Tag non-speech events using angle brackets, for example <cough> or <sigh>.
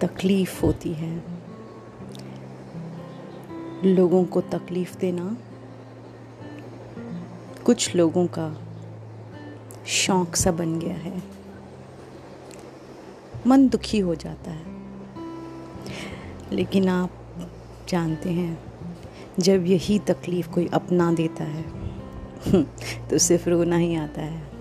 तकलीफ़ होती है। लोगों को तकलीफ़ देना, कुछ लोगों का शौक सा बन गया है। मन दुखी हो जाता है। लेकिन आप जानते हैं, जब यही तकलीफ़ कोई अपना देता है <laughs> तो सिर्फ़ रोना ही आता है।